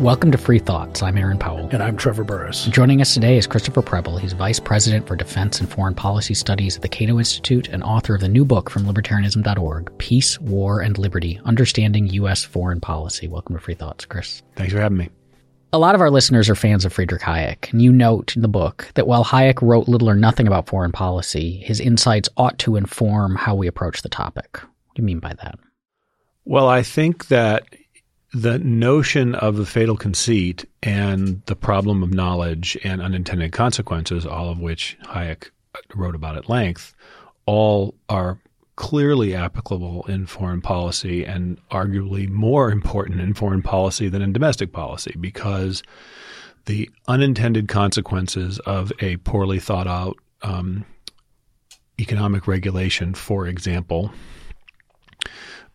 Welcome to Free Thoughts. I'm Aaron Powell. And I'm Trevor Burrus. Joining us today is Christopher Preble. He's Vice President for Defense and Foreign Policy Studies at the Cato Institute and author of the new book from libertarianism.org, Peace, War, and Liberty Understanding U.S. Foreign Policy. Welcome to Free Thoughts, Chris. Thanks for having me. A lot of our listeners are fans of Friedrich Hayek, and you note in the book that while Hayek wrote little or nothing about foreign policy, his insights ought to inform how we approach the topic. What do you mean by that? Well, I think that the notion of the fatal conceit and the problem of knowledge and unintended consequences, all of which Hayek wrote about at length, all are clearly applicable in foreign policy and arguably more important in foreign policy than in domestic policy because the unintended consequences of a poorly thought out um, economic regulation, for example,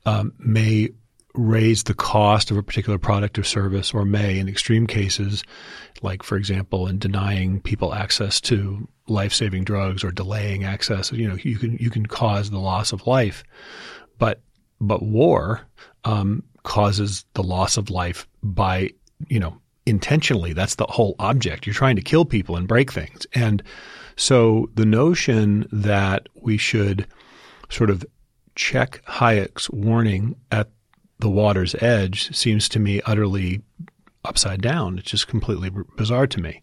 um, may raise the cost of a particular product or service or may in extreme cases like for example in denying people access to life-saving drugs or delaying access you know you can you can cause the loss of life. But but war um, causes the loss of life by you know intentionally. That's the whole object. You're trying to kill people and break things. And so the notion that we should sort of check Hayek's warning at the water's edge seems to me utterly upside down. It's just completely bizarre to me.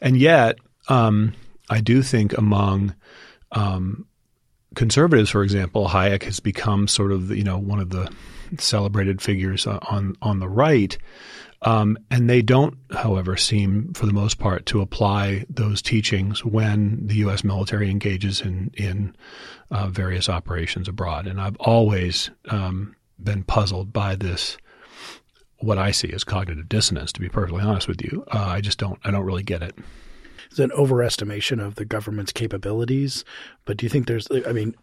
And yet, um, I do think among um, conservatives, for example, Hayek has become sort of you know one of the celebrated figures on on the right. Um, and they don't, however, seem for the most part to apply those teachings when the U.S. military engages in in uh, various operations abroad. And I've always um, been puzzled by this what I see as cognitive dissonance. To be perfectly honest with you, uh, I just don't. I don't really get it. It's an overestimation of the government's capabilities. But do you think there's? I mean,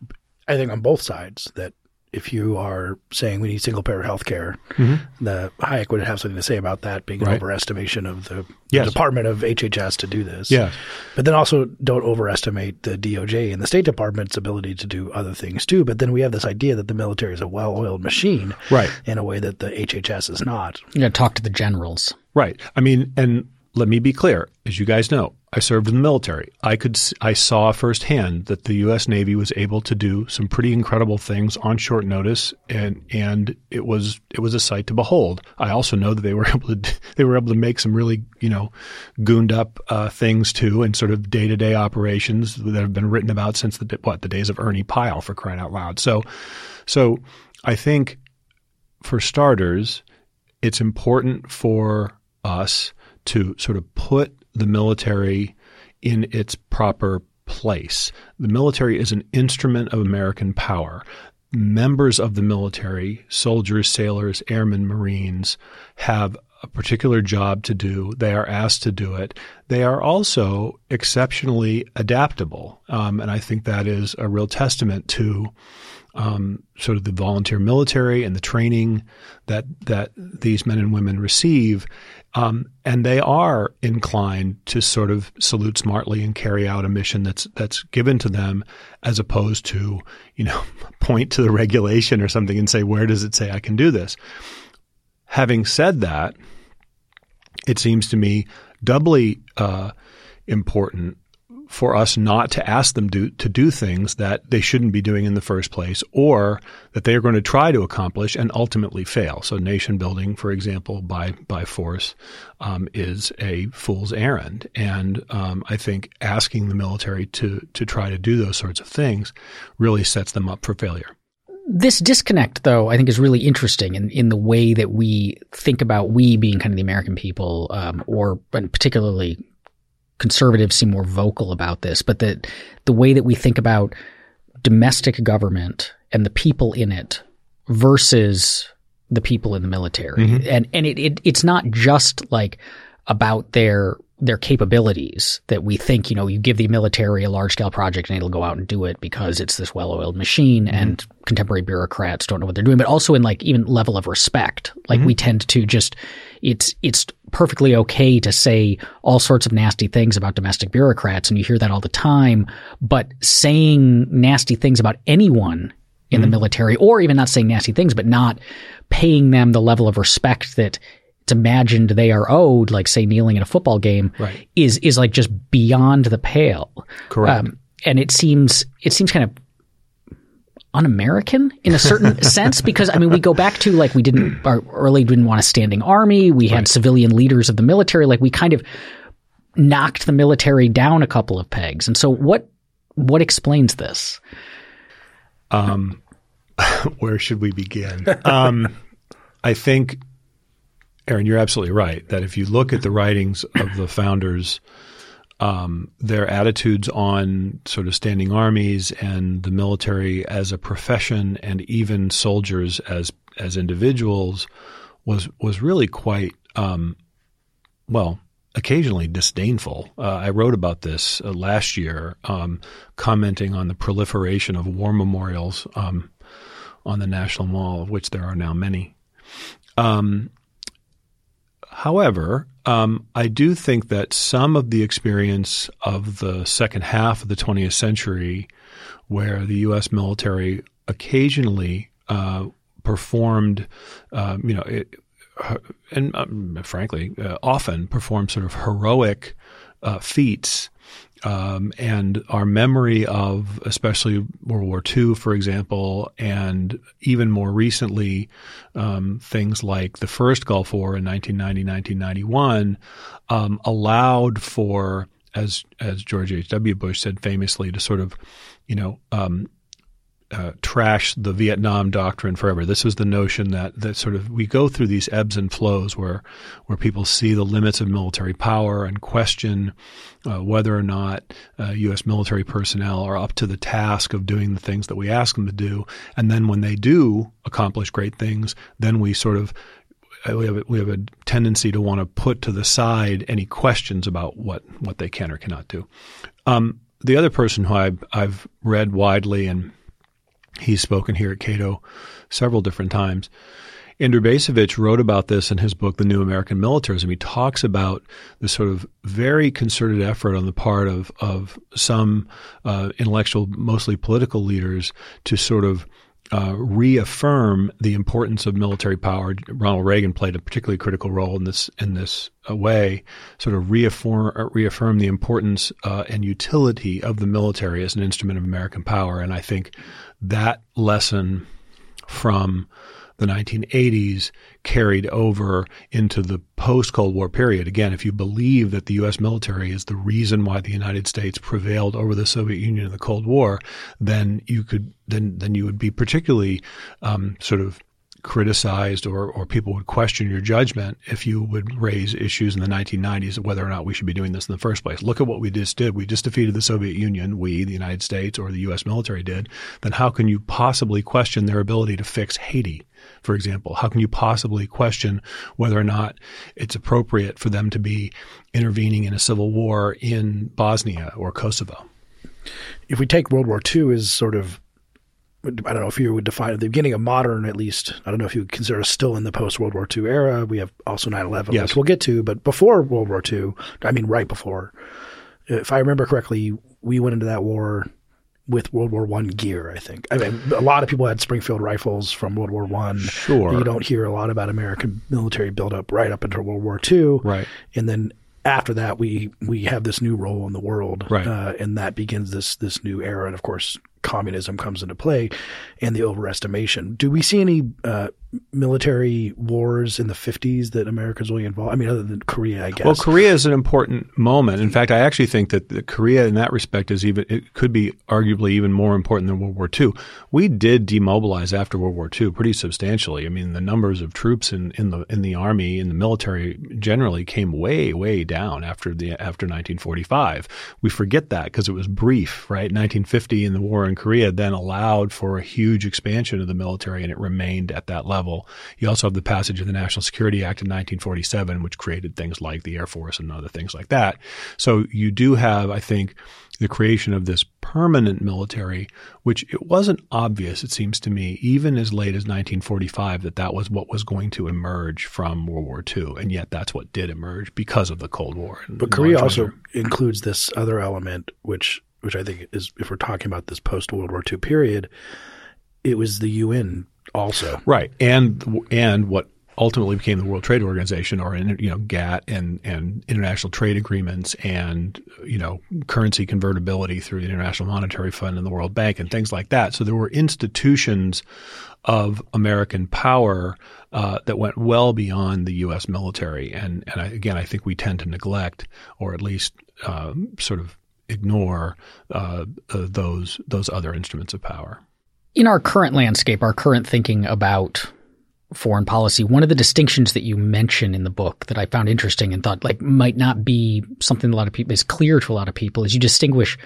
I think on both sides that if you are saying we need single payer health care, mm-hmm. the Hayek would have something to say about that being right. an overestimation of the, yes. the, Department of HHS to do this. Yeah. But then also don't overestimate the DOJ and the State Department's ability to do other things too. But then we have this idea that the military is a well oiled machine right. in a way that the HHS is not. You got to talk to the generals. Right. I mean, and let me be clear. As you guys know, I served in the military. I could I saw firsthand that the U.S. Navy was able to do some pretty incredible things on short notice, and and it was it was a sight to behold. I also know that they were able to they were able to make some really you know gooned up uh, things too, and sort of day to day operations that have been written about since the what the days of Ernie Pyle for crying out loud. So so I think for starters, it's important for us to sort of put the military in its proper place. The military is an instrument of American power. Members of the military, soldiers, sailors, airmen, marines, have a particular job to do. They are asked to do it. They are also exceptionally adaptable. Um, and I think that is a real testament to um, sort of the volunteer military and the training that that these men and women receive, um, and they are inclined to sort of salute smartly and carry out a mission that's that's given to them, as opposed to you know point to the regulation or something and say where does it say I can do this. Having said that, it seems to me doubly uh, important for us not to ask them do, to do things that they shouldn't be doing in the first place or that they are going to try to accomplish and ultimately fail. So nation building, for example, by, by force um, is a fool's errand. And um, I think asking the military to, to try to do those sorts of things really sets them up for failure. This disconnect, though, I think is really interesting in, in the way that we think about we being kind of the American people, um, or particularly conservatives seem more vocal about this, but that the way that we think about domestic government and the people in it versus the people in the military. Mm-hmm. And and it, it it's not just like about their their capabilities that we think, you know, you give the military a large scale project and it'll go out and do it because it's this well oiled machine mm-hmm. and contemporary bureaucrats don't know what they're doing, but also in like even level of respect. Like mm-hmm. we tend to just, it's, it's perfectly okay to say all sorts of nasty things about domestic bureaucrats and you hear that all the time, but saying nasty things about anyone in mm-hmm. the military or even not saying nasty things, but not paying them the level of respect that it's imagined they are owed, like say kneeling in a football game, Right. is is like just beyond the pale. Um, Correct. and it seems it seems kind of un-American in a certain sense because I mean we go back to like we didn't our early didn't want a standing army. We had civilian leaders of the military. Like we kind of knocked the military down a couple of pegs. And so what what explains this? Um, where should we begin? Um, I think, Aaron, you're absolutely right that if you look at the writings of the founders, um, their attitudes on sort of standing armies and the military as a profession, and even soldiers as as individuals, was was really quite um, well occasionally disdainful. Uh, I wrote about this uh, last year, um, commenting on the proliferation of war memorials um, on the National Mall, of which there are now many. Um, however, um, I do think that some of the experience of the second half of the 20th century, where the U.S. military occasionally uh, performed, um, you know, it, and um, frankly, uh, often performed sort of heroic uh, feats. Um, and our memory of, especially World War II, for example, and even more recently, um, things like the first Gulf War in 1990, 1991, um, allowed for, as as George H. W. Bush said famously, to sort of, you know, um, uh, trash the Vietnam doctrine forever. This was the notion that that sort of we go through these ebbs and flows where where people see the limits of military power and question uh, whether or not uh, U.S. military personnel are up to the task of doing the things that we ask them to do. And then when they do accomplish great things, then we sort of uh, we have a, we have a tendency to want to put to the side any questions about what what they can or cannot do. Um, the other person who I've, I've read widely and He's spoken here at Cato several different times. Andrew Bacevich wrote about this in his book, The New American Militarism. He talks about the sort of very concerted effort on the part of, of some uh, intellectual, mostly political leaders to sort of uh, reaffirm the importance of military power. Ronald Reagan played a particularly critical role in this in this uh, way. Sort of reaffirm uh, reaffirm the importance uh, and utility of the military as an instrument of American power. And I think that lesson from the 1980s carried over into the post Cold War period. Again, if you believe that the U.S. military is the reason why the United States prevailed over the Soviet Union in the Cold War, then you could then then you would be particularly um, sort of criticized or, or people would question your judgment if you would raise issues in the 1990s of whether or not we should be doing this in the first place. Look at what we just did. We just defeated the Soviet Union, we, the United States, or the U.S. military did. Then how can you possibly question their ability to fix Haiti? For example, how can you possibly question whether or not it's appropriate for them to be intervening in a civil war in Bosnia or Kosovo? If we take World War II as sort of I don't know if you would define at the beginning of modern, at least. I don't know if you would consider us still in the post World War II era. We have also 9 11, Yes. which we'll get to. But before World War II, I mean, right before, if I remember correctly, we went into that war with World War One gear. I think. I mean, a lot of people had Springfield rifles from World War One. Sure. You don't hear a lot about American military buildup right up until World War Two. Right. And then after that, we we have this new role in the world, Right. Uh, and that begins this this new era. And of course, communism comes into play, and the overestimation. Do we see any uh, military wars in the fifties that America's really involved? I mean, other than Korea, I guess. Well, Korea is an important moment. In fact, I actually think that the Korea, in that respect, is even it could be arguably even more important than World War II. We did demobilize after World War II pretty substantially. I mean, the numbers of troops in, in the in the army in the military generally came way way down after the after 1945. We forget that because it was brief, right? 1950 and the war in Korea then allowed for a huge expansion of the military, and it remained at that level. You also have the passage of the National Security Act in 1947, which created things like the Air Force and other things like that. So you do have, I think, the creation of this permanent military, which it wasn't obvious, it seems to me, even as late as 1945, that that was what was going to emerge from World War II. And yet that's what did emerge because of the Cold War. But Korea also measure. includes this other element, which which I think is, if we're talking about this post World War II period, it was the UN also. Right. And and what ultimately became the World Trade Organization, or you know GATT and and international trade agreements, and you know currency convertibility through the International Monetary Fund and the World Bank and things like that. So there were institutions of American power uh, that went well beyond the U.S. military, and and I, again, I think we tend to neglect, or at least uh, sort of ignore uh, uh those those other instruments of power. In our current landscape, our current thinking about foreign policy, one of the distinctions that you mention in the book that I found interesting and thought like might not be something a lot of people is clear to a lot of people is you distinguish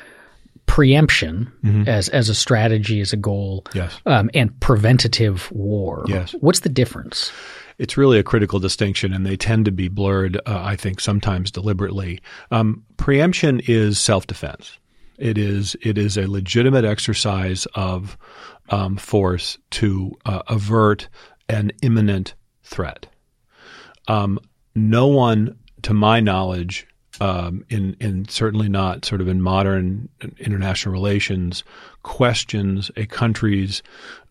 preemption mm-hmm. as as a strategy, as a goal, yes. um, and preventative war. Yes. What's the difference? It's really a critical distinction, and they tend to be blurred. Uh, I think sometimes deliberately. Um, preemption is self defense. It is it is a legitimate exercise of um, force to uh, avert an imminent threat. Um, no one, to my knowledge, um, in in certainly not sort of in modern international relations, questions a country's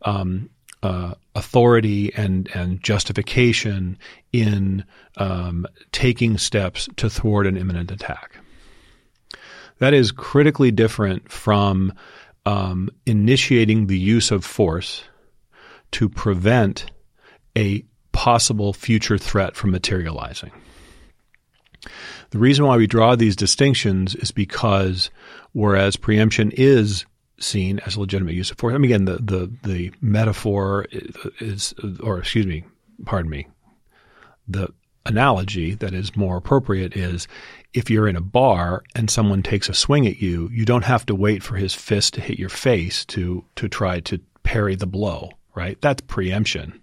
um, uh, authority and and justification in um, taking steps to thwart an imminent attack. That is critically different from um, initiating the use of force to prevent a possible future threat from materializing. The reason why we draw these distinctions is because whereas preemption is seen as a legitimate use of force, I mean, again, the, the, the metaphor is, or excuse me, pardon me, the analogy that is more appropriate is if you're in a bar and someone takes a swing at you, you don't have to wait for his fist to hit your face to, to try to parry the blow, right? That's preemption.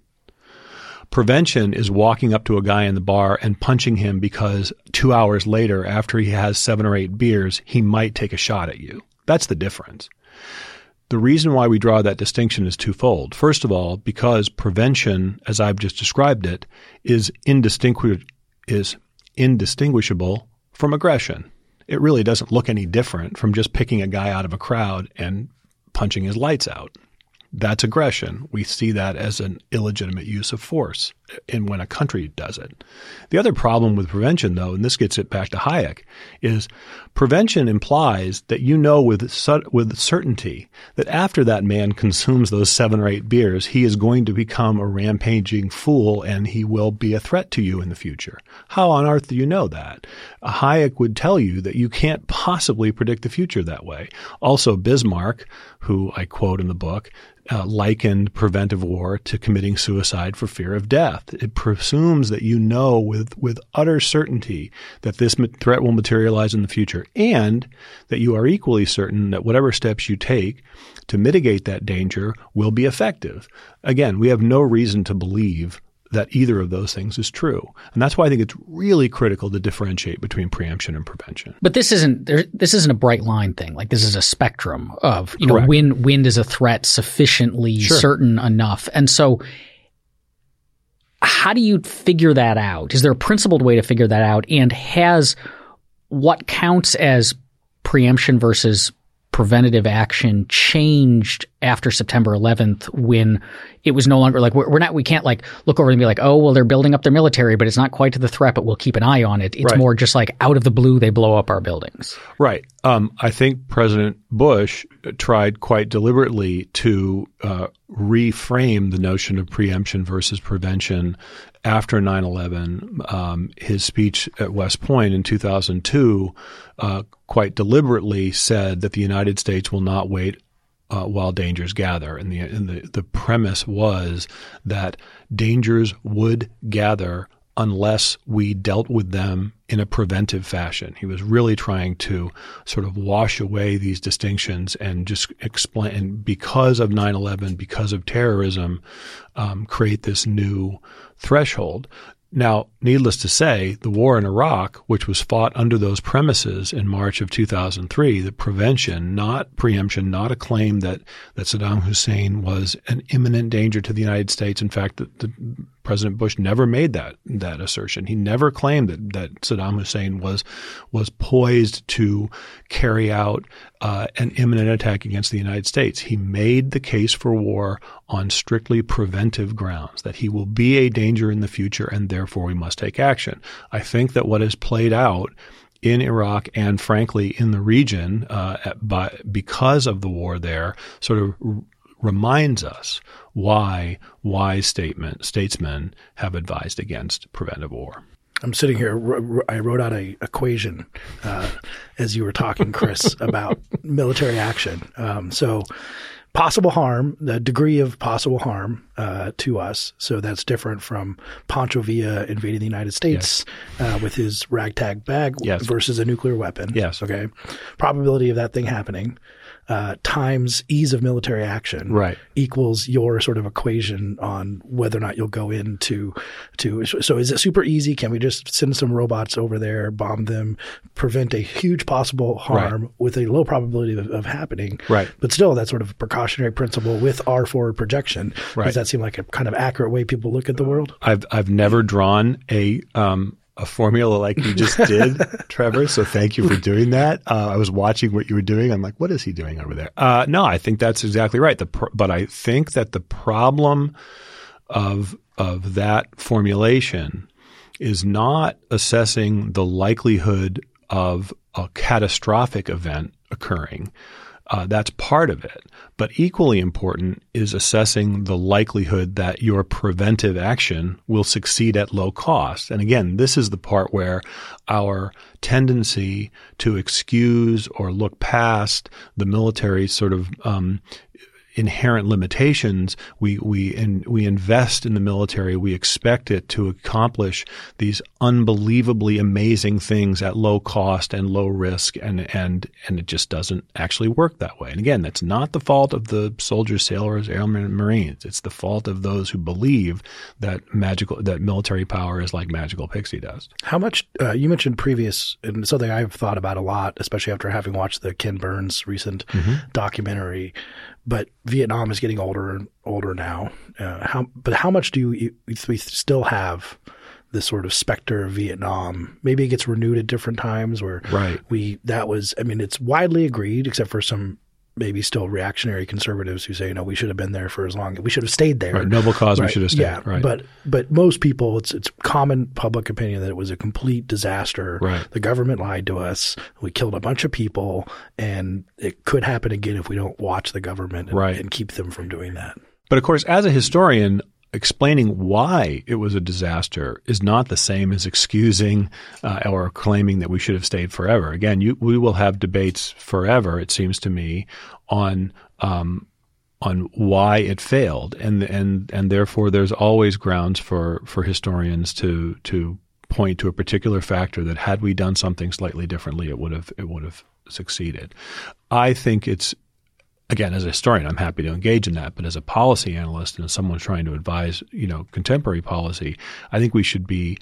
Prevention is walking up to a guy in the bar and punching him because two hours later, after he has seven or eight beers, he might take a shot at you. That's the difference. The reason why we draw that distinction is twofold. First of all, because prevention, as I've just described it, is, indistingu- is indistinguishable from aggression. It really doesn't look any different from just picking a guy out of a crowd and punching his lights out. That's aggression. We see that as an illegitimate use of force in when a country does it. The other problem with prevention, though, and this gets it back to Hayek, is prevention implies that you know with with certainty that after that man consumes those seven or eight beers, he is going to become a rampaging fool and he will be a threat to you in the future. How on earth do you know that? Hayek would tell you that you can't possibly predict the future that way. Also, Bismarck, who I quote in the book, uh, likened preventive war to committing suicide for fear of death. It presumes that you know with, with utter certainty that this threat will materialize in the future and that you are equally certain that whatever steps you take to mitigate that danger will be effective. Again, we have no reason to believe that either of those things is true. And that's why I think it's really critical to differentiate between preemption and prevention. But this isn't there, this isn't a bright line thing. Like this is a spectrum of, you Correct. know, when wind is a threat sufficiently sure. certain enough. And so how do you figure that out? Is there a principled way to figure that out? And has what counts as preemption versus preventative action changed after September 11th when it was no longer like we're, not we can't like look over and be like oh well they're building up their military but it's not quite to the threat but we'll keep an eye on it. It's right. more just like out of the blue they blow up our buildings. Right. Um, I think President Bush tried quite deliberately to uh, reframe the notion of preemption versus prevention after 9/11 um, his speech at West Point in 2002 uh, quite deliberately said that the United States will not wait uh, while dangers gather. And, the, and the, the premise was that dangers would gather unless we dealt with them in a preventive fashion. He was really trying to sort of wash away these distinctions and just explain, and because of 9 11, because of terrorism, um, create this new threshold. Now, needless to say, the war in Iraq, which was fought under those premises in March of 2003, the prevention, not preemption, not a claim that, that Saddam Hussein was an imminent danger to the United States. In fact, the, the President Bush never made that that assertion. He never claimed that that Saddam Hussein was was poised to carry out uh, an imminent attack against the United States. He made the case for war on strictly preventive grounds that he will be a danger in the future and therefore we must take action. I think that what has played out in Iraq and frankly in the region uh, by, because of the war there sort of r- reminds us why wise statement, statesmen have advised against preventive war. I'm sitting here. I wrote out a equation uh, as you were talking, Chris, about military action. Um, so, possible harm, the degree of possible harm uh, to us. So that's different from Pancho Villa invading the United States yes. uh, with his ragtag bag yes. versus a nuclear weapon. Yes. Okay. Probability of that thing happening uh, times ease of military action right. equals your sort of equation on whether or not you'll go into to. So is it super easy? Can we just send some robots over there, bomb them, prevent a huge possible harm right. with a low probability of, of, happening? Right. But still, that sort of precautionary principle with our forward projection. Right. Does that seem like a kind of accurate way people look at the world? I've I've never drawn a um, a formula like you just did, Trevor. So thank you for doing that. Uh, I was watching what you were doing. I'm like, what is he doing over there? Uh, no, I think that's exactly right. The but I think that the problem of of that formulation is not assessing the likelihood of a catastrophic event occurring. Uh, that's part of it. But equally important is assessing the likelihood that your preventive action will succeed at low cost. And again, this is the part where our tendency to excuse or look past the military sort of um, inherent limitations, we we in, we invest in the military. We expect it to accomplish these unbelievably amazing things at low cost and low risk, and and and it just doesn't actually work that way. And again, that's not the fault of the soldiers, sailors, airmen, and marines. It's the fault of those who believe that magical that military power is like magical pixie dust. How much uh, you mentioned previous, and something I've thought about a lot, especially after having watched the Ken Burns recent mm-hmm. documentary but Vietnam is getting older and older now. Uh, how, but how much do you, we still have this sort of specter of Vietnam? Maybe it gets renewed at different times where right. we, that was, I mean, it's widely agreed, except for some maybe still reactionary conservatives who say, you know, we should have been there for as long. We should have stayed there. Right. Noble cause. Right. We should have stayed. Yeah. Right. But but most people, it's it's common public opinion that it was a complete disaster. Right. The government lied to us. We killed a bunch of people, and it could happen again if we don't watch the government and, right. and keep them from doing that. But of course, as a historian, explaining why it was a disaster is not the same as excusing uh, or claiming that we should have stayed forever. Again, you, we will have debates forever, it seems to me, on um, on why it failed, and and and therefore there's always grounds for for historians to to point to a particular factor that had we done something slightly differently, it would have it would have succeeded. I think it's again, as a historian, I'm happy to engage in that. But as a policy analyst and as someone trying to advise, you know, contemporary policy, I think we should be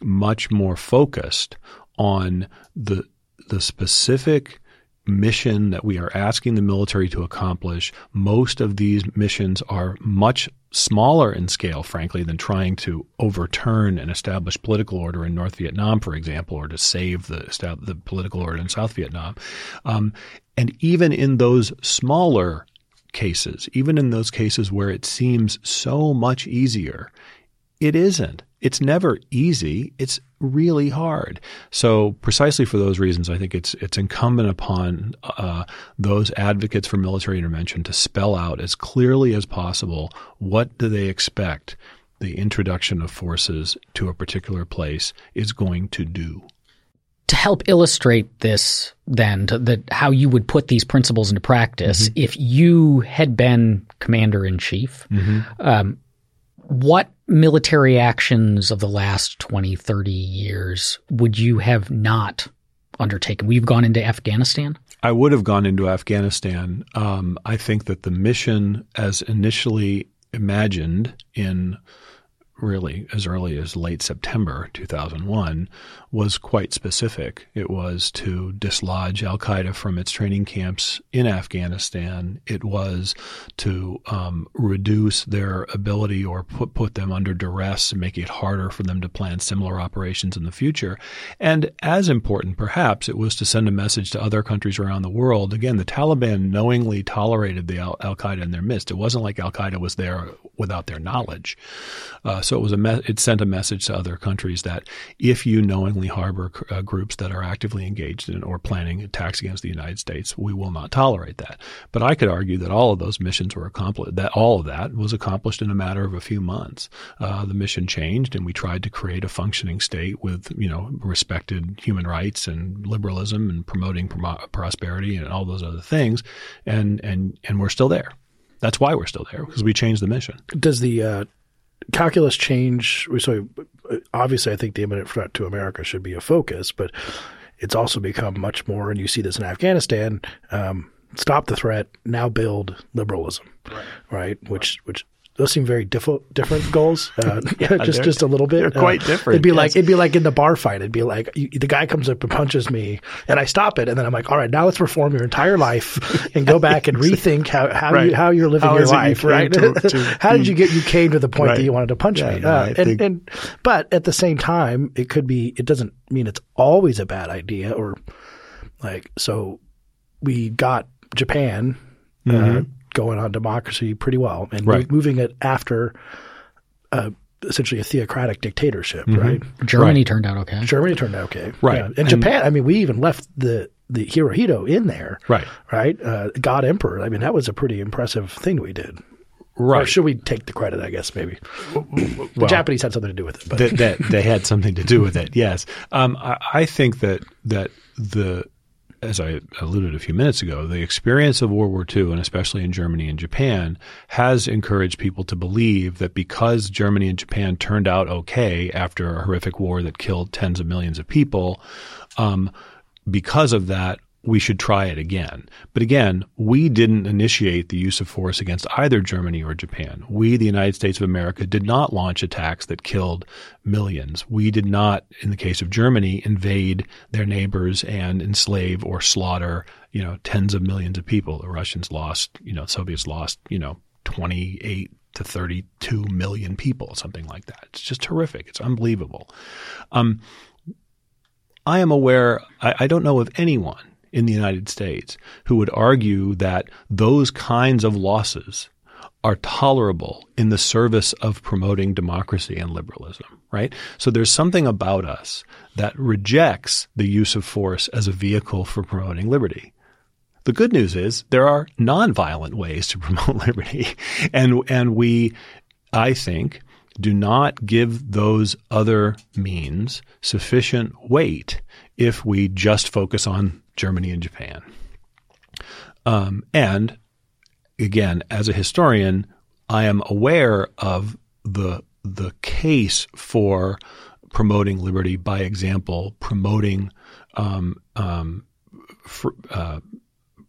much more focused on the the specific mission that we are asking the military to accomplish. Most of these missions are much smaller in scale, frankly, than trying to overturn and establish political order in North Vietnam, for example, or to save the the political order in South Vietnam. Um, and even in those smaller cases, even in those cases where it seems so much easier, it isn't. It's never easy. It's really hard. So precisely for those reasons, I think it's it's incumbent upon uh, those advocates for military intervention to spell out as clearly as possible what do they expect the introduction of forces to a particular place is going to do to help illustrate this, then, to the, how you would put these principles into practice, mm-hmm. if you had been commander in chief, mm-hmm. um, what military actions of the last 20, 30 years would you have not undertaken? We've gone into Afghanistan? I would have gone into Afghanistan. Um, I think that the mission, as initially imagined in really as early as late September 2001 was quite specific. It was to dislodge Al Qaeda from its training camps in Afghanistan. It was to um, reduce their ability or put, put them under duress and make it harder for them to plan similar operations in the future. And as important, perhaps, it was to send a message to other countries around the world. Again, the Taliban knowingly tolerated the Al Qaeda in their midst. It wasn't like Al Qaeda was there without their knowledge. Uh, so it was a me- it sent a message to other countries that if you knowingly harbor uh, groups that are actively engaged in or planning attacks against the United States, we will not tolerate that. But I could argue that all of those missions were accomplished. That all of that was accomplished in a matter of a few months. Uh, the mission changed, and we tried to create a functioning state with you know respected human rights and liberalism and promoting prosperity and all those other things, and and and we're still there. That's why we're still there because we changed the mission. Does the uh, calculus change? So obviously, I think the imminent threat to America should be a focus, but it's also become much more, and you see this in Afghanistan. Um, stop the threat, now build liberalism, right? right? Which which those seem very diff- different goals. Uh, yeah, just just a little bit. They're quite uh, different. It'd be yes. like it'd be like in the bar fight. It'd be like you, the guy comes up and punches me, and I stop it, and then I'm like, all right, now let's reform your entire life and go back and rethink how how right. you how you're living how your life. You right? To, to how did you get you came to the point right. that you wanted to punch yeah, me? No, uh, and, think... and but at the same time, it could be. It doesn't mean it's always a bad idea or like so. We got Japan. Uh, mm-hmm. Going on democracy pretty well and right. moving it after uh, essentially a theocratic dictatorship, mm-hmm. right? Germany right. turned out okay. Germany turned out okay, right? Yeah. And, and, Japan, I mean, we even left the the Hirohito in there, right? Right, uh, God Emperor. I mean, that was a pretty impressive thing we did. Right. Or should we take the credit? I guess maybe the well, Japanese had something to do with it. But. That, that they had something to do with it. Yes, um, I, I think that that the as I alluded a few minutes ago, the experience of World War II, and especially in Germany and Japan, has encouraged people to believe that because Germany and Japan turned out okay after a horrific war that killed tens of millions of people, um, because of that, we should try it again. But again, we didn't initiate the use of force against either Germany or Japan. We, the United States of America, did not launch attacks that killed millions. We did not, in the case of Germany, invade their neighbors and enslave or slaughter, you know, tens of millions of people. The Russians lost, you know, the Soviets lost, you know, 28 to 32 million people, something like that. It's just horrific. It's unbelievable. Um, I am aware, I, I don't know of anyone in the United States who would argue that those kinds of losses are tolerable in the service of promoting democracy and liberalism, right? So there's something about us that rejects the use of force as a vehicle for promoting liberty. The good news is there are nonviolent ways to promote liberty. And, and we, I think, do not give those other means sufficient weight if we just focus on Germany and Japan. Um, and again, as a historian, I am aware of the the case for promoting liberty by example, promoting um, um, uh,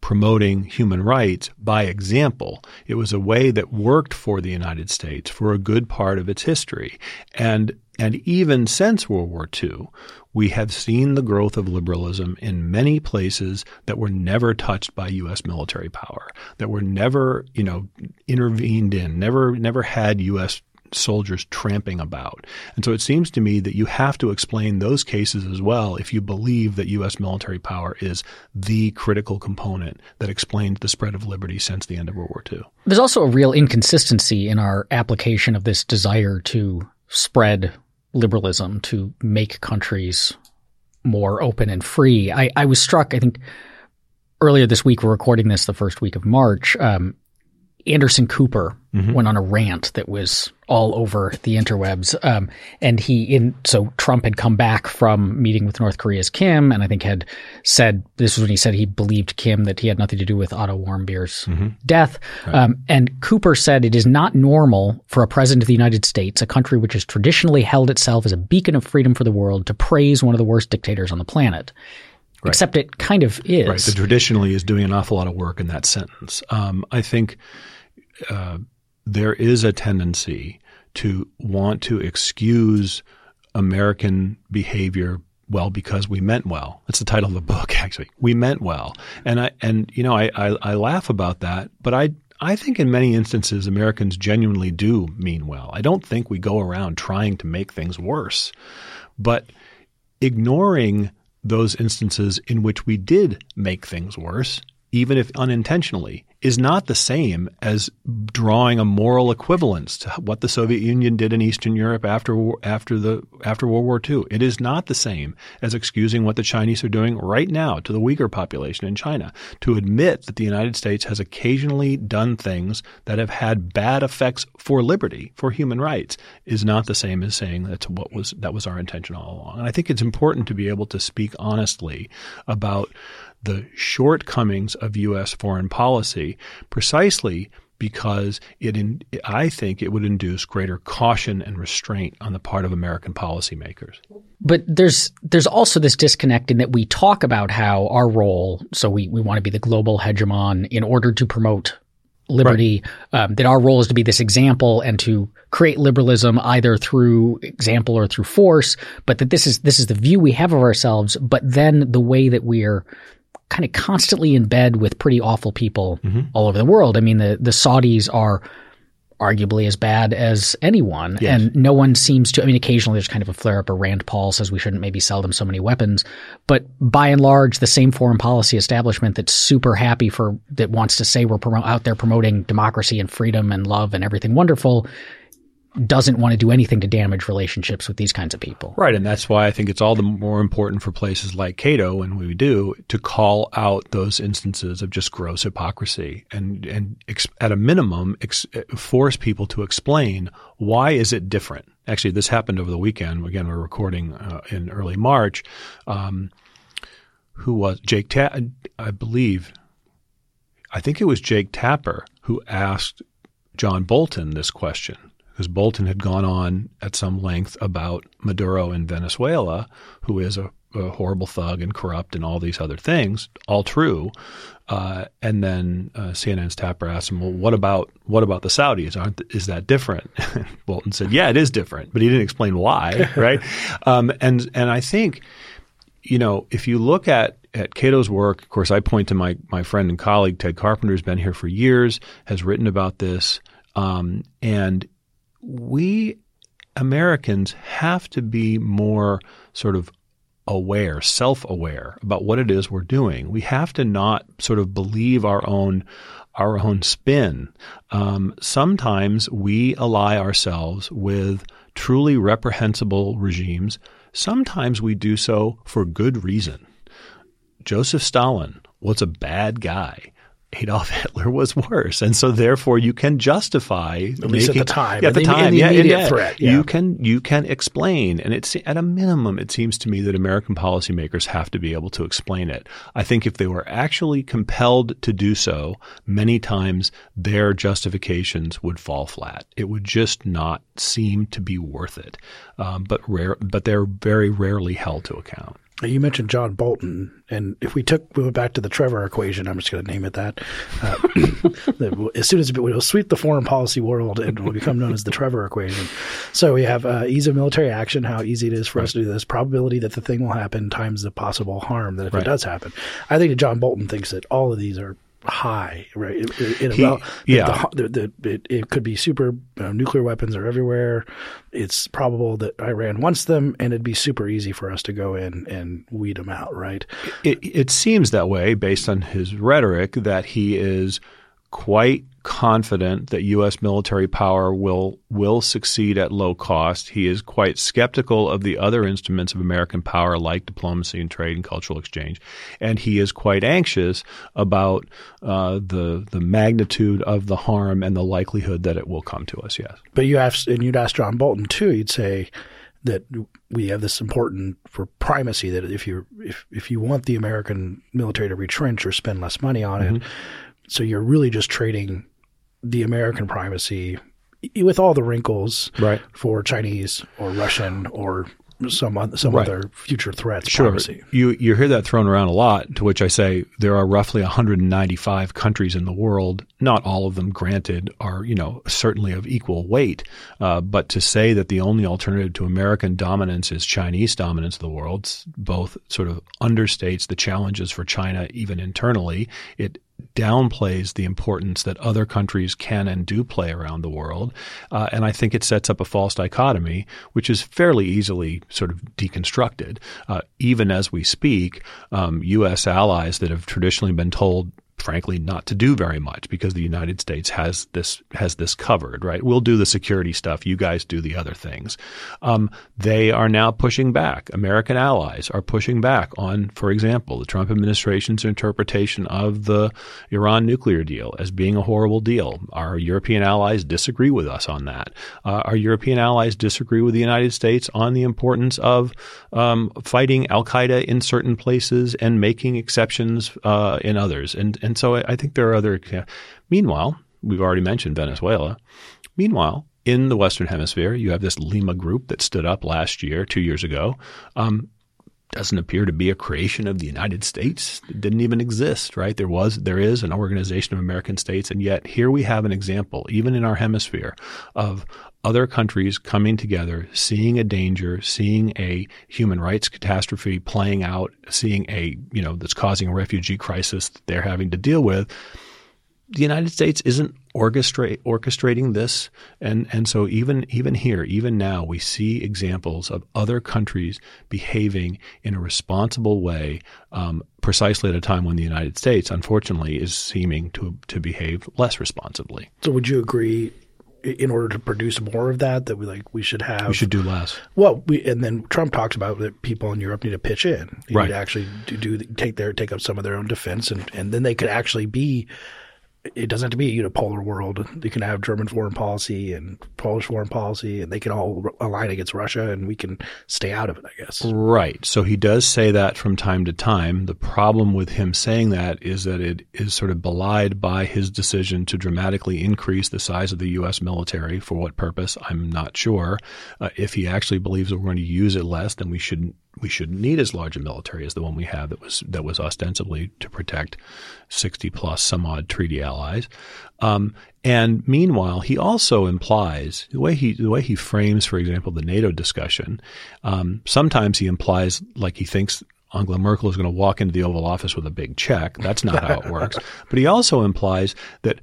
promoting human rights by example. It was a way that worked for the United States for a good part of its history, and and even since World War II, we have seen the growth of liberalism in many places that were never touched by U.S. military power, that were never, you know, intervened in, never, never had U.S. soldiers tramping about. And so it seems to me that you have to explain those cases as well if you believe that U.S. military power is the critical component that explains the spread of liberty since the end of World War II. There's also a real inconsistency in our application of this desire to spread liberalism to make countries more open and free. I, I was struck, I think, earlier this week, we're recording this the first week of March. Um, Anderson Cooper mm-hmm. went on a rant that was all over the interwebs. Um, and he in so Trump had come back from meeting with North Korea's Kim, and I think had said this was when he said he believed Kim that he had nothing to do with Otto Warmbier's mm-hmm. death. Right. Um, and Cooper said it is not normal for a president of the United States, a country which has traditionally held itself as a beacon of freedom for the world, to praise one of the worst dictators on the planet. Right. Except it kind of is. Right. The traditionally is doing an awful lot of work in that sentence. Um, I think uh, there is a tendency to want to excuse American behavior well because we meant well. That's the title of the book, actually. We meant well, and I and you know I, I, I laugh about that, but I I think in many instances Americans genuinely do mean well. I don't think we go around trying to make things worse, but ignoring those instances in which we did make things worse even if unintentionally, is not the same as drawing a moral equivalence to what the Soviet Union did in Eastern Europe after after the after World War II. It is not the same as excusing what the Chinese are doing right now to the Uyghur population in China. To admit that the United States has occasionally done things that have had bad effects for liberty, for human rights, is not the same as saying that's what was that was our intention all along. And I think it's important to be able to speak honestly about the shortcomings of U.S. foreign policy precisely because it in, I think it would induce greater caution and restraint on the part of American policymakers. But there's there's also this disconnect in that we talk about how our role, so we, we want to be the global hegemon in order to promote liberty, right. um, that our role is to be this example and to create liberalism either through example or through force, but that this is this is the view we have of ourselves, but then the way that we're kind of constantly in bed with pretty awful people mm-hmm. all over the world. I mean, the, the Saudis are arguably as bad as anyone. Yes. And no one seems to, I mean, occasionally there's kind of a flare up or Rand Paul says we shouldn't maybe sell them so many weapons. But by and large, the same foreign policy establishment that's super happy for, that wants to say we're promo- out there promoting democracy and freedom and love and everything wonderful doesn't want to do anything to damage relationships with these kinds of people. Right. And that's why I think it's all the more important for places like Cato, and we do, to call out those instances of just gross hypocrisy and, and ex- at a minimum, ex- force people to explain why is it different. Actually, this happened over the weekend. Again, we're recording uh, in early March. Um, who was Jake? Ta- I believe. I think it was Jake Tapper who asked John Bolton this question because Bolton had gone on at some length about Maduro in Venezuela, who is a, a horrible thug and corrupt and all these other things, all true. Uh, and then uh, CNN's Tapper asked him, "Well, what about what about the Saudis? Aren't is that different?" Bolton said, "Yeah, it is different," but he didn't explain why, right? um, and and I think, you know, if you look at at Cato's work, of course, I point to my my friend and colleague Ted Carpenter, who's been here for years, has written about this, um, and we Americans have to be more sort of aware, self aware about what it is we're doing. We have to not sort of believe our own our own spin. Um, sometimes we ally ourselves with truly reprehensible regimes. Sometimes we do so for good reason. Joseph Stalin was a bad guy. Adolf Hitler was worse, and so therefore you can justify at making, least at the time, yeah, at the, the time, the yeah, yeah, threat, yeah. You can you can explain, and it's at a minimum, it seems to me that American policymakers have to be able to explain it. I think if they were actually compelled to do so, many times their justifications would fall flat. It would just not seem to be worth it. Um, but rare, but they're very rarely held to account. You mentioned John Bolton, and if we took we went back to the Trevor equation, I'm just going to name it that. Uh, as soon as we will sweep the foreign policy world, it will become known as the Trevor equation. So we have uh, ease of military action, how easy it is for right. us to do this, probability that the thing will happen times the possible harm that if right. it does happen. I think that John Bolton thinks that all of these are high, right? In, he, about, yeah, the, the, the, it, it, could be super uh, nuclear weapons are everywhere. It's probable that Iran wants them, and it'd be super easy for us to go in and weed them out, right? It, it seems that way based on his rhetoric that he is quite confident that U.S. military power will will succeed at low cost. He is quite skeptical of the other instruments of American power, like diplomacy and trade and cultural exchange, and he is quite anxious about uh, the the magnitude of the harm and the likelihood that it will come to us. Yes, but you asked, and you'd ask John Bolton too. You'd say that we have this important for primacy that if you if if you want the American military to retrench or spend less money on mm-hmm. it, so you're really just trading the American primacy with all the wrinkles right. for Chinese or Russian or some some Right. other future threats. Sure. Privacy. You you hear that thrown around a lot, to which I say there are roughly 195 countries in the world. Not all of them, granted, are you know certainly of equal weight. Uh, but to say that the only alternative to American dominance is Chinese dominance of the world, both sort of understates the challenges for China even internally. It downplays the importance that other countries can and do play around the world. Uh, and I think it sets up a false dichotomy, which is fairly easily sort of deconstructed. Uh, even as we speak, um, U.S. allies that have traditionally been told frankly not to do very much because the United States has this has this covered, right? We'll do the security stuff, you guys do the other things. Um, they are now pushing back. American allies are pushing back on, for example, the Trump administration's interpretation of the Iran nuclear deal as being a horrible deal. Our European allies disagree with us on that. Uh, our European allies disagree with the United States on the importance of um, fighting Al Qaeda in certain places and making exceptions uh, in others. And and so I, I think there are other. Meanwhile, we've already mentioned Venezuela. Meanwhile, in the Western Hemisphere, you have this Lima group that stood up last year, two years ago. Um, doesn't appear to be a creation of the United States. It didn't even exist, right? There was, there is an organization of American states, and yet here we have an example, even in our hemisphere, of other countries coming together, seeing a danger, seeing a human rights catastrophe playing out, seeing a, you know, that's causing a refugee crisis that they're having to deal with. The United States isn't orchestrate, orchestrating this, and and so even even here, even now, we see examples of other countries behaving in a responsible way, um, precisely at a time when the United States, unfortunately, is seeming to to behave less responsibly. So would you agree? In order to produce more of that, that we like we should have. We should do less. Well, we and then Trump talks about that people in Europe need to pitch in. They Right. need to actually do, do take their take up some of their own defense, and and then they could actually be. It doesn't have to be a unipolar world. You can have German foreign policy and Polish foreign policy, and they can all align against Russia, and we can stay out of it. I guess. Right. So he does say that from time to time. The problem with him saying that is that it is sort of belied by his decision to dramatically increase the size of the U.S. military. For what purpose? I'm not sure. Uh, if he actually believes that we're going to use it less, then we shouldn't. We shouldn't need as large a military as the one we have that was that was ostensibly to protect 60 plus some odd treaty allies. Um, and meanwhile, he also implies the way he the way he frames, for example, the NATO discussion. Um, sometimes he implies like he thinks Angela Merkel is going to walk into the Oval Office with a big check. That's not how it works. But he also implies that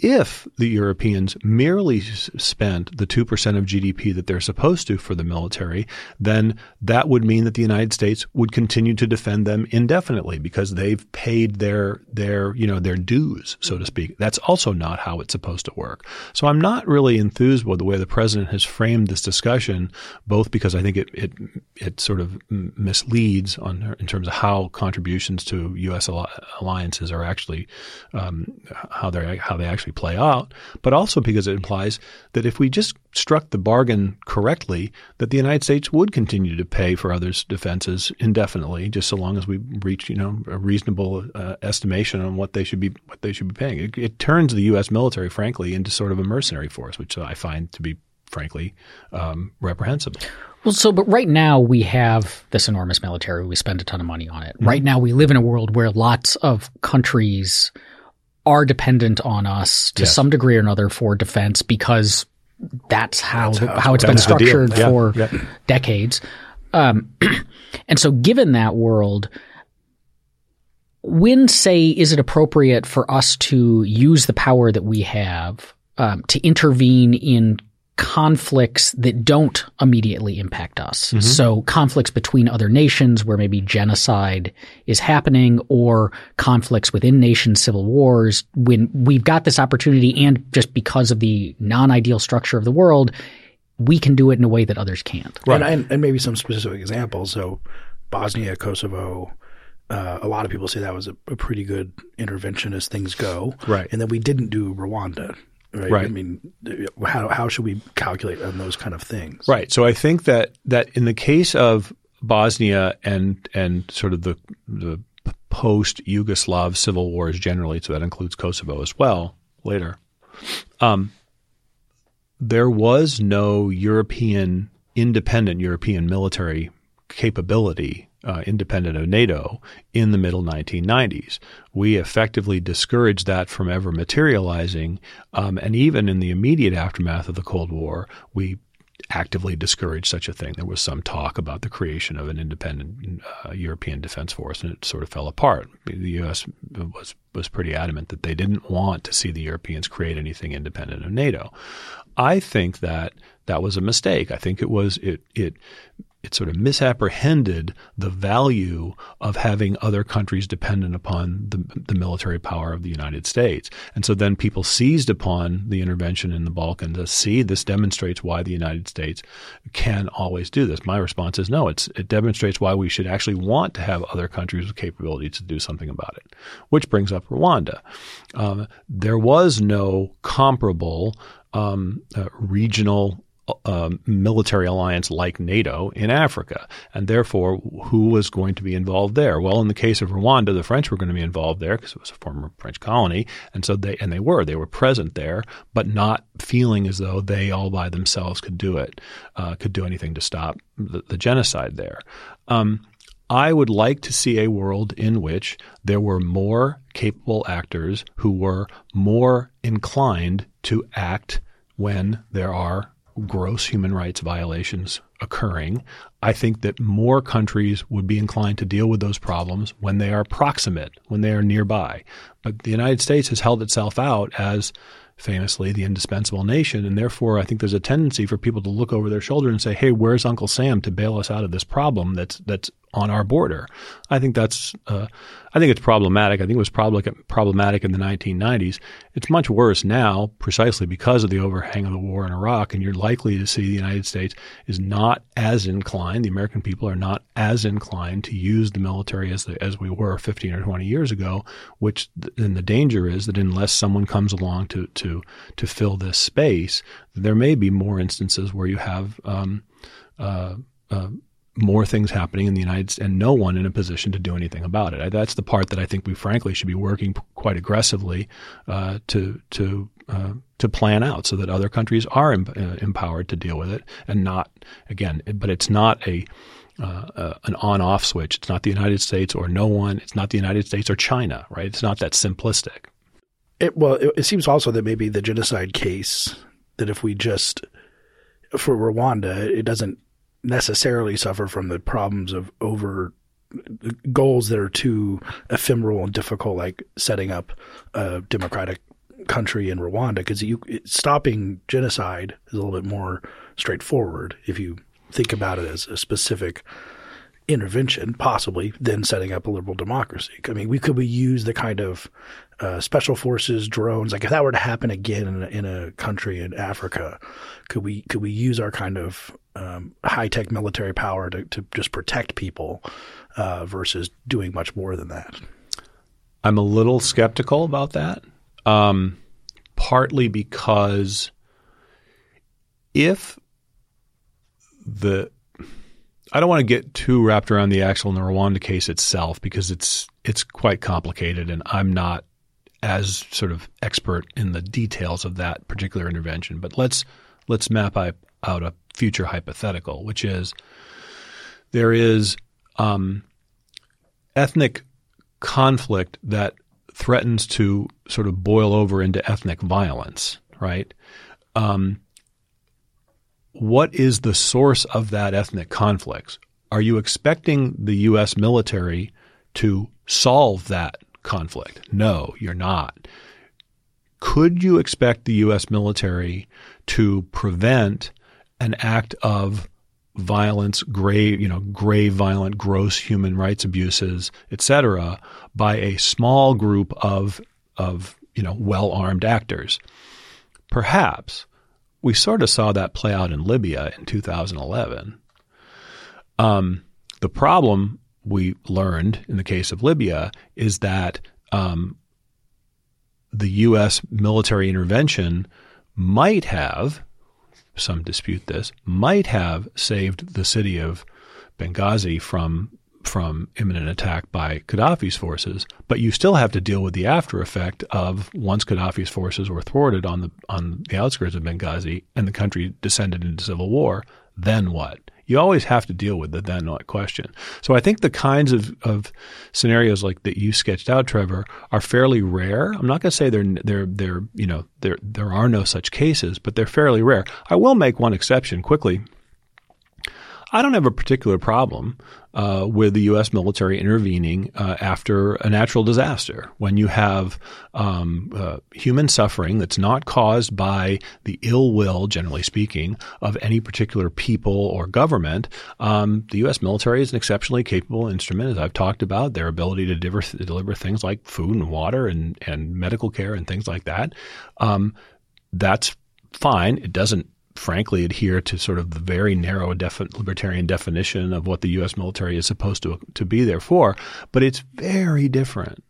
if the Europeans merely spent the 2% of GDP that they're supposed to for the military, then that would mean that the United States would continue to defend them indefinitely because they've paid their, their, you know, their dues, so to speak. That's also not how it's supposed to work. So I'm not really enthused with the way the president has framed this discussion, both because I think it, it, it sort of misleads on in terms of how contributions to U.S. alliances are actually, um, how they how they actually play out, but also because it implies that if we just struck the bargain correctly, that the United States would continue to pay for others' defenses indefinitely, just so long as we reach you know a reasonable uh, estimation on what they should be what they should be paying. It, it turns the U.S. military, frankly, into sort of a mercenary force, which I find to be frankly um, reprehensible. Well, so, but right now we have this enormous military. We spend a ton of money on it. Right now we live in a world where lots of countries are dependent on us to Yes. some degree or another for defense because that's how That's how how, it's been That's the deal. structured Yeah, for yeah. decades. Um, and so, given that world, when say is it appropriate for us to use the power that we have um, to intervene in conflicts that don't immediately impact us so conflicts between other nations where maybe genocide is happening or conflicts within nations civil wars when we've got this opportunity and just because of the non-ideal structure of the world we can do it in a way that others can't And, and, and maybe some specific examples. So, Bosnia, Kosovo. Uh, a lot of people say that was a, a pretty good intervention as things go. Right. And then we didn't do Rwanda. Right. Right. I mean, how how should we calculate on those kind of things? Right. So I think that that in the case of Bosnia and and sort of the the post Yugoslav civil wars generally, so that includes Kosovo as well later. Um, there was no European independent European military capability uh, independent of NATO in the middle 1990s. We effectively discouraged that from ever materializing. Um, and even in the immediate aftermath of the Cold War, we actively discouraged such a thing. There was some talk about the creation of an independent uh, European defense force, and it sort of fell apart. The U.S. was was pretty adamant that they didn't want to see the Europeans create anything independent of NATO. I think that that was a mistake. I think it was it it it sort of misapprehended the value of having other countries dependent upon the, the, military power of the United States. And so then people seized upon the intervention in the Balkans as see this demonstrates why the United States can always do this. My response is no, it demonstrates why we should actually want to have other countries with capability to do something about it, which brings up Rwanda. Um, there was no comparable um, uh, regional uh, military alliance like NATO in Africa. And therefore, who was going to be involved there? Well, in the case of Rwanda, the French were going to be involved there because it was a former French colony. And so they, and they were, they were present there, but not feeling as though they all by themselves could do it, uh, could do anything to stop the, the genocide there. Um, I would like to see a world in which there were more capable actors who were more inclined to act when there are gross human rights violations occurring, I think that more countries would be inclined to deal with those problems when they are proximate, when they are nearby. But the United States has held itself out as famously the indispensable nation. And therefore, I think there's a tendency for people to look over their shoulder and say, hey, where's Uncle Sam to bail us out of this problem that's, that's on our border? I think that's, uh, I think it's problematic. I think it was problematic in the 1990s. It's much worse now, precisely because of the overhang of the war in Iraq. And you're likely to see the United States is not as inclined. The American people are not as inclined to use the military as the, as we were 15 or 20 years ago. Which then the danger is that unless someone comes along to to to fill this space, there may be more instances where you have um, uh, uh, more things happening in the United States and no one in a position to do anything about it. That's the part that I think we frankly should be working quite aggressively uh, to to uh, to plan out so that other countries are em- uh, empowered to deal with it and not again. But it's not a uh, uh, an on-off switch. It's not the United States or no one. It's not the United States or China. Right? It's not that simplistic. It, well, it, it seems also that maybe the genocide case that if we just for Rwanda, it doesn't necessarily suffer from the problems of over goals that are too ephemeral and difficult, like setting up a democratic country in Rwanda. Because you stopping genocide is a little bit more straightforward if you think about it as a specific intervention, possibly, than setting up a liberal democracy. I mean, we could we use the kind of uh, special forces, drones. Like if that were to happen again in a, in a country in Africa, could we could we use our kind of um, high tech military power to, to just protect people uh, versus doing much more than that? I'm a little skeptical about that. Um, partly because if the I don't want to get too wrapped around the actual Rwanda case itself because it's it's quite complicated and I'm not as sort of expert in the details of that particular intervention. But let's let's map out a future hypothetical, which is there is um, ethnic conflict that threatens to sort of boil over into ethnic violence, right? Um, what is the source of that ethnic conflict? Are you expecting the U.S. military to solve that conflict? No, you're not. Could you expect the U.S. military to prevent an act of violence, grave, you know, grave, violent, gross human rights abuses, etc., by a small group of of you know well-armed actors? Perhaps we sort of saw that play out in Libya in 2011. Um, the problem we learned in the case of Libya is that um, the U.S. military intervention might have, some dispute this, might have saved the city of Benghazi from from imminent attack by Gaddafi's forces, but you still have to deal with the after effect of once Gaddafi's forces were thwarted on the on the outskirts of Benghazi and the country descended into civil war. Then what? You always have to deal with the then what question. So I think the kinds of, of scenarios like that you sketched out, Trevor, are fairly rare. I'm not going to say they're they're they're you know there there are no such cases, but they're fairly rare. I will make one exception quickly. I don't have a particular problem uh, with the U.S. military intervening uh, after a natural disaster. When you have um, uh, human suffering that's not caused by the ill will, generally speaking, of any particular people or government, um, the U.S. military is an exceptionally capable instrument, as I've talked about. Their ability to deliver, to deliver things like food and water and, and medical care and things like that. Um, that's fine. It doesn't frankly adhere to sort of the very narrow defi- libertarian definition of what the U.S. military is supposed to to be there for. But it's very different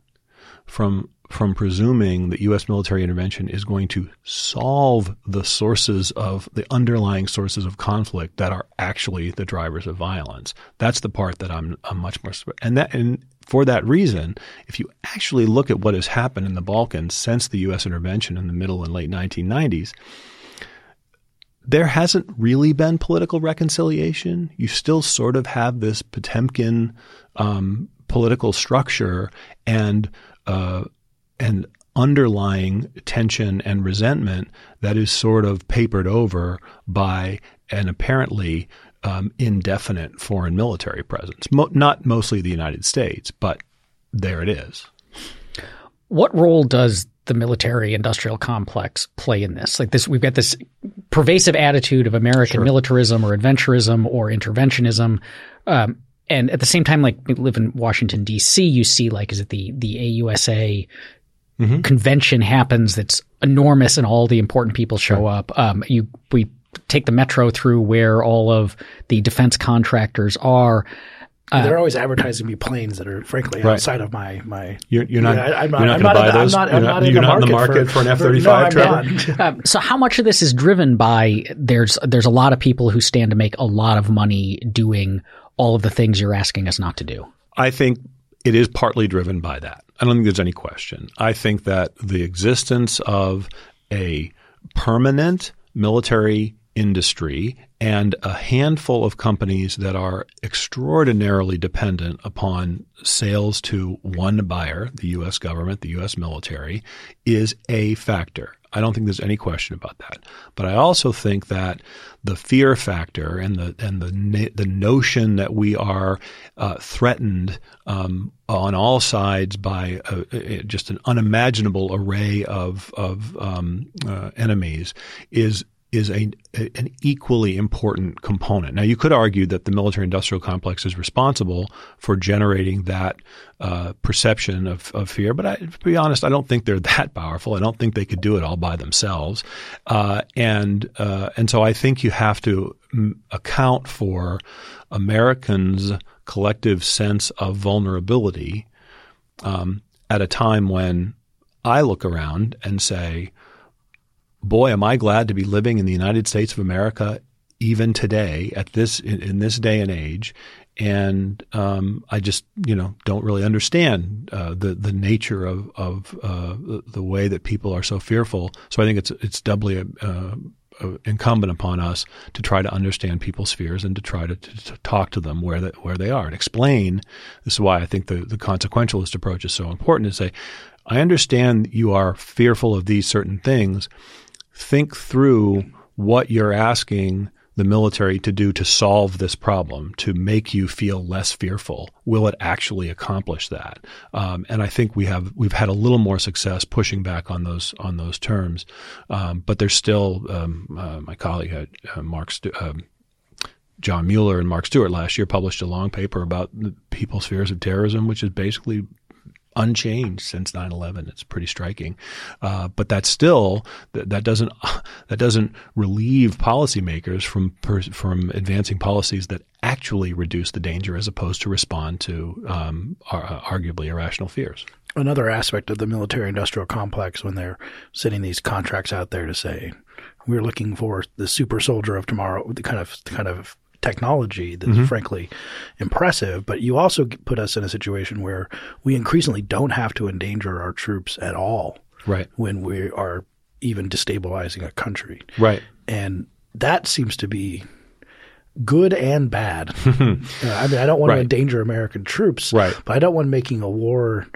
from from presuming that U.S. military intervention is going to solve the sources of the underlying sources of conflict that are actually the drivers of violence. That's the part that I'm, I'm much more and that and for that reason, if you actually look at what has happened in the Balkans since the U.S. intervention in the middle and late 1990s there hasn't really been political reconciliation. You still sort of have this Potemkin um, political structure and uh, and underlying tension and resentment that is sort of papered over by an apparently um, indefinite foreign military presence. Mo- not mostly the United States, but there it is. What role does the military industrial complex play in this? Like this, we've got this pervasive attitude of American sure. militarism or adventurism or interventionism. Um, and at the same time, like we live in Washington D.C., you see like is it the the AUSA mm-hmm. convention happens that's enormous and all the important people show sure. up. Um, you we take the metro through where all of the defense contractors are. Uh, they're always advertising me planes that are frankly right. outside of my my. You're, you're not. Yeah, I'm not, you're not going to buy those. I'm not, you're not, you're not in the market for, for an F thirty five. Trevor. um, so how much of this is driven by there's there's a lot of people who stand to make a lot of money doing all of the things you're asking us not to do. I think it is partly driven by that. I don't think there's any question. I think that the existence of a permanent military industry and a handful of companies that are extraordinarily dependent upon sales to one buyer, the U.S. government, the U.S. military, is a factor. I don't think there's any question about that. But I also think that the fear factor and the and the the notion that we are uh, threatened um, on all sides by a, a, just an unimaginable array of of um, uh, enemies is is a, a, an equally important component. Now, you could argue that the military industrial complex is responsible for generating that uh, perception of, of fear, but I, to be honest, I don't think they're that powerful. I don't think they could do it all by themselves, uh, and uh, and so I think you have to m- account for Americans' collective sense of vulnerability um, at a time when I look around and say boy, am I glad to be living in the United States of America even today at this in, in this day and age. And um, I just you know don't really understand uh, the the nature of of uh, the, the, way that people are so fearful. So I think it's it's doubly uh, uh, incumbent upon us to try to understand people's fears and to try to, to, to talk to them where they, where they are and explain. This is why I think the, the consequentialist approach is so important to say, I understand you are fearful of these certain things, think through what you're asking the military to do to solve this problem, to make you feel less fearful. Will it actually accomplish that? Um, and I think we have we've had a little more success pushing back on those on those terms, um, but there's still um, uh, my colleague uh, Mark. Um, John Mueller and Mark Stewart last year published a long paper about people's fears of terrorism, which is basically unchanged since 9/11. It's pretty striking, uh, but that's still that, that, doesn't that doesn't relieve policymakers from from advancing policies that actually reduce the danger as opposed to respond to um, arguably irrational fears. Another aspect of the military-industrial complex when they're sending these contracts out there to say we're looking for the super soldier of tomorrow, the kind of kind of technology that's mm-hmm. frankly impressive. But you also put us in a situation where we increasingly don't have to endanger our troops at all. Right. When we are even destabilizing a country. Right. And that seems to be good and bad. uh, I mean, I don't want right. to endanger American troops, right. but I don't want making a war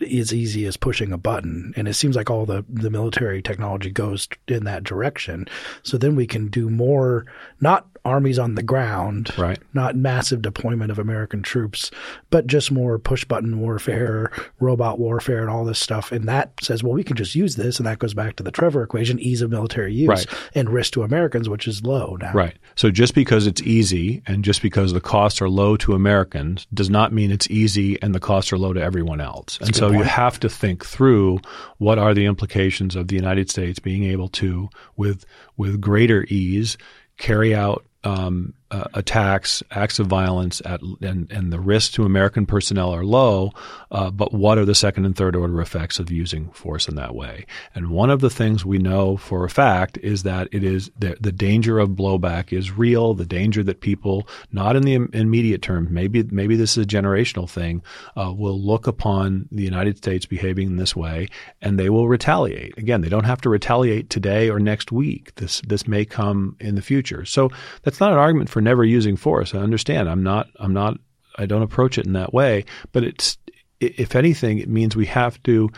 as easy as pushing a button. And it seems like all the, the military technology goes in that direction. So then we can do more, not armies on the ground, right. not massive deployment of American troops, but just more push button warfare, robot warfare, and all this stuff. And that says, well, we can just use this. And that goes back to the Trevor equation ease of military use right. and risk to Americans, which is low now. Right. So just because it's easy and just because the costs are low to Americans does not mean it's easy and the costs are low to everyone else. That's and so point. you have to think through what are the implications of the United States being able to, with with greater ease, carry out um, uh, attacks, acts of violence, at, and, and the risks to American personnel are low, uh, but what are the second and third order effects of using force in that way? And one of the things we know for a fact is that it is the, the danger of blowback is real. The danger that people, not in the immediate term, maybe maybe this is a generational thing, uh, will look upon the United States behaving in this way, and they will retaliate. Again, they don't have to retaliate today or next week. This this may come in the future. So that's not an argument for for never using force. I understand. I'm not. I'm not. I don't approach it in that way. But it's, if anything, it means we have to.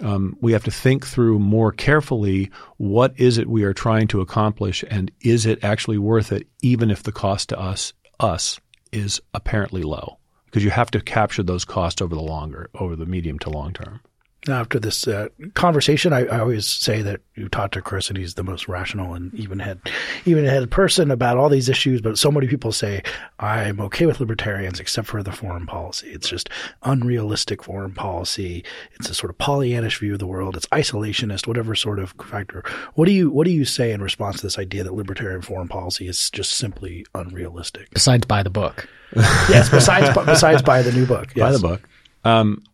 Um, we have to think through more carefully what is it we are trying to accomplish, and is it actually worth it, even if the cost to us us is apparently low, because you have to capture those costs over the longer, over the medium to long term after this uh, conversation, I, I, always say that you talked to Chris and he's the most rational and even head, even head person about all these issues. But so many people say I'm okay with libertarians except for the foreign policy. It's just unrealistic foreign policy. It's a sort of Pollyannish view of the world. It's isolationist, whatever sort of factor. What do you what do you say in response to this idea that libertarian foreign policy is just simply unrealistic? Besides, buy the book. yes, besides besides buy the new book. Yes. Buy the book. Um,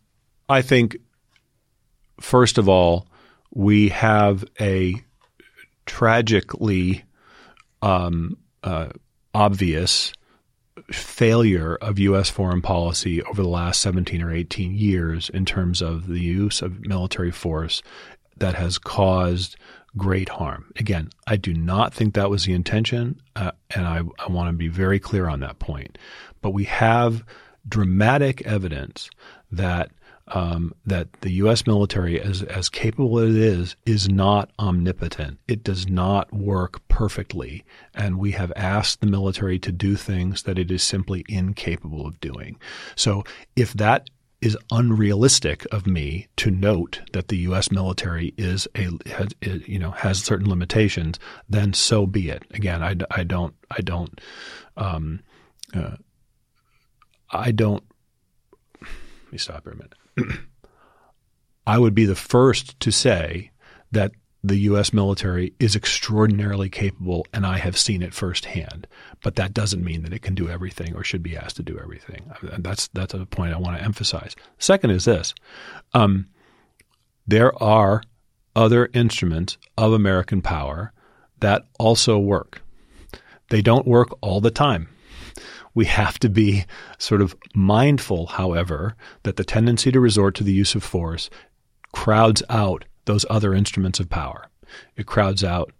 I think first of all, we have a tragically um, uh, obvious failure of U.S. foreign policy over the last 17 or 18 years in terms of the use of military force that has caused great harm. Again, I do not think that was the intention, uh, and I, I want to be very clear on that point. But we have dramatic evidence that um, that the U.S. military, as as capable as it is, is not omnipotent. It does not work perfectly, and we have asked the military to do things that it is simply incapable of doing. So, if that is unrealistic of me to note that the U.S. military is a has, you know has certain limitations, then so be it. Again, I, I don't I don't um, uh, I don't. Let me stop here a minute. I would be the first to say that the U.S. military is extraordinarily capable, and I have seen it firsthand. But that doesn't mean that it can do everything or should be asked to do everything. That's that's a point I want to emphasize. Second is this: um, there are other instruments of American power that also work. They don't work all the time. We have to be sort of mindful, however, that the tendency to resort to the use of force crowds out those other instruments of power. It crowds out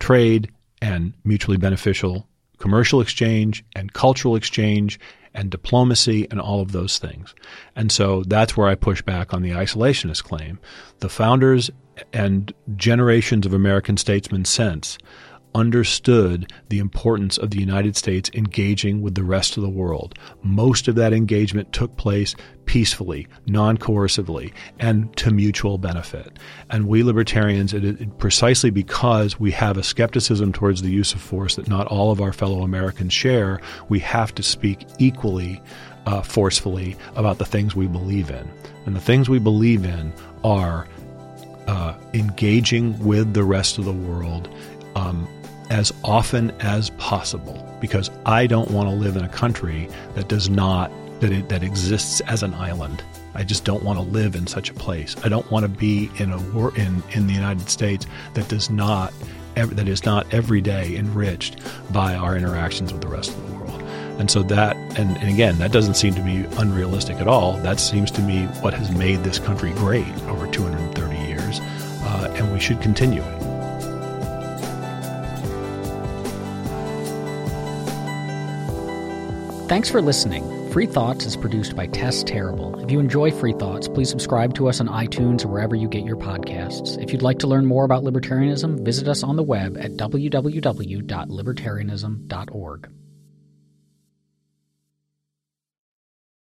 trade and mutually beneficial commercial exchange and cultural exchange and diplomacy and all of those things. And so that's where I push back on the isolationist claim. The founders and generations of American statesmen since understood the importance of the United States engaging with the rest of the world. Most of that engagement took place peacefully, non coercively, and to mutual benefit. And we libertarians, it, it, precisely because we have a skepticism towards the use of force that not all of our fellow Americans share, we have to speak equally uh, forcefully about the things we believe in. And the things we believe in are uh, engaging with the rest of the world um, as often as possible because I don't want to live in a country that does not that it, that exists as an island. I just don't want to live in such a place. I don't want to be in a war in in the United States that does not that is not every day enriched by our interactions with the rest of the world. And so that, and, and again, that doesn't seem to be unrealistic at all. That seems to me what has made this country great over 230 years, uh, and we should continue it. Thanks for listening. Free Thoughts is produced by Tess Terrible. If you enjoy Free Thoughts, please subscribe to us on iTunes or wherever you get your podcasts. If you'd like to learn more about libertarianism, visit us on the web at www.libertarianism.org.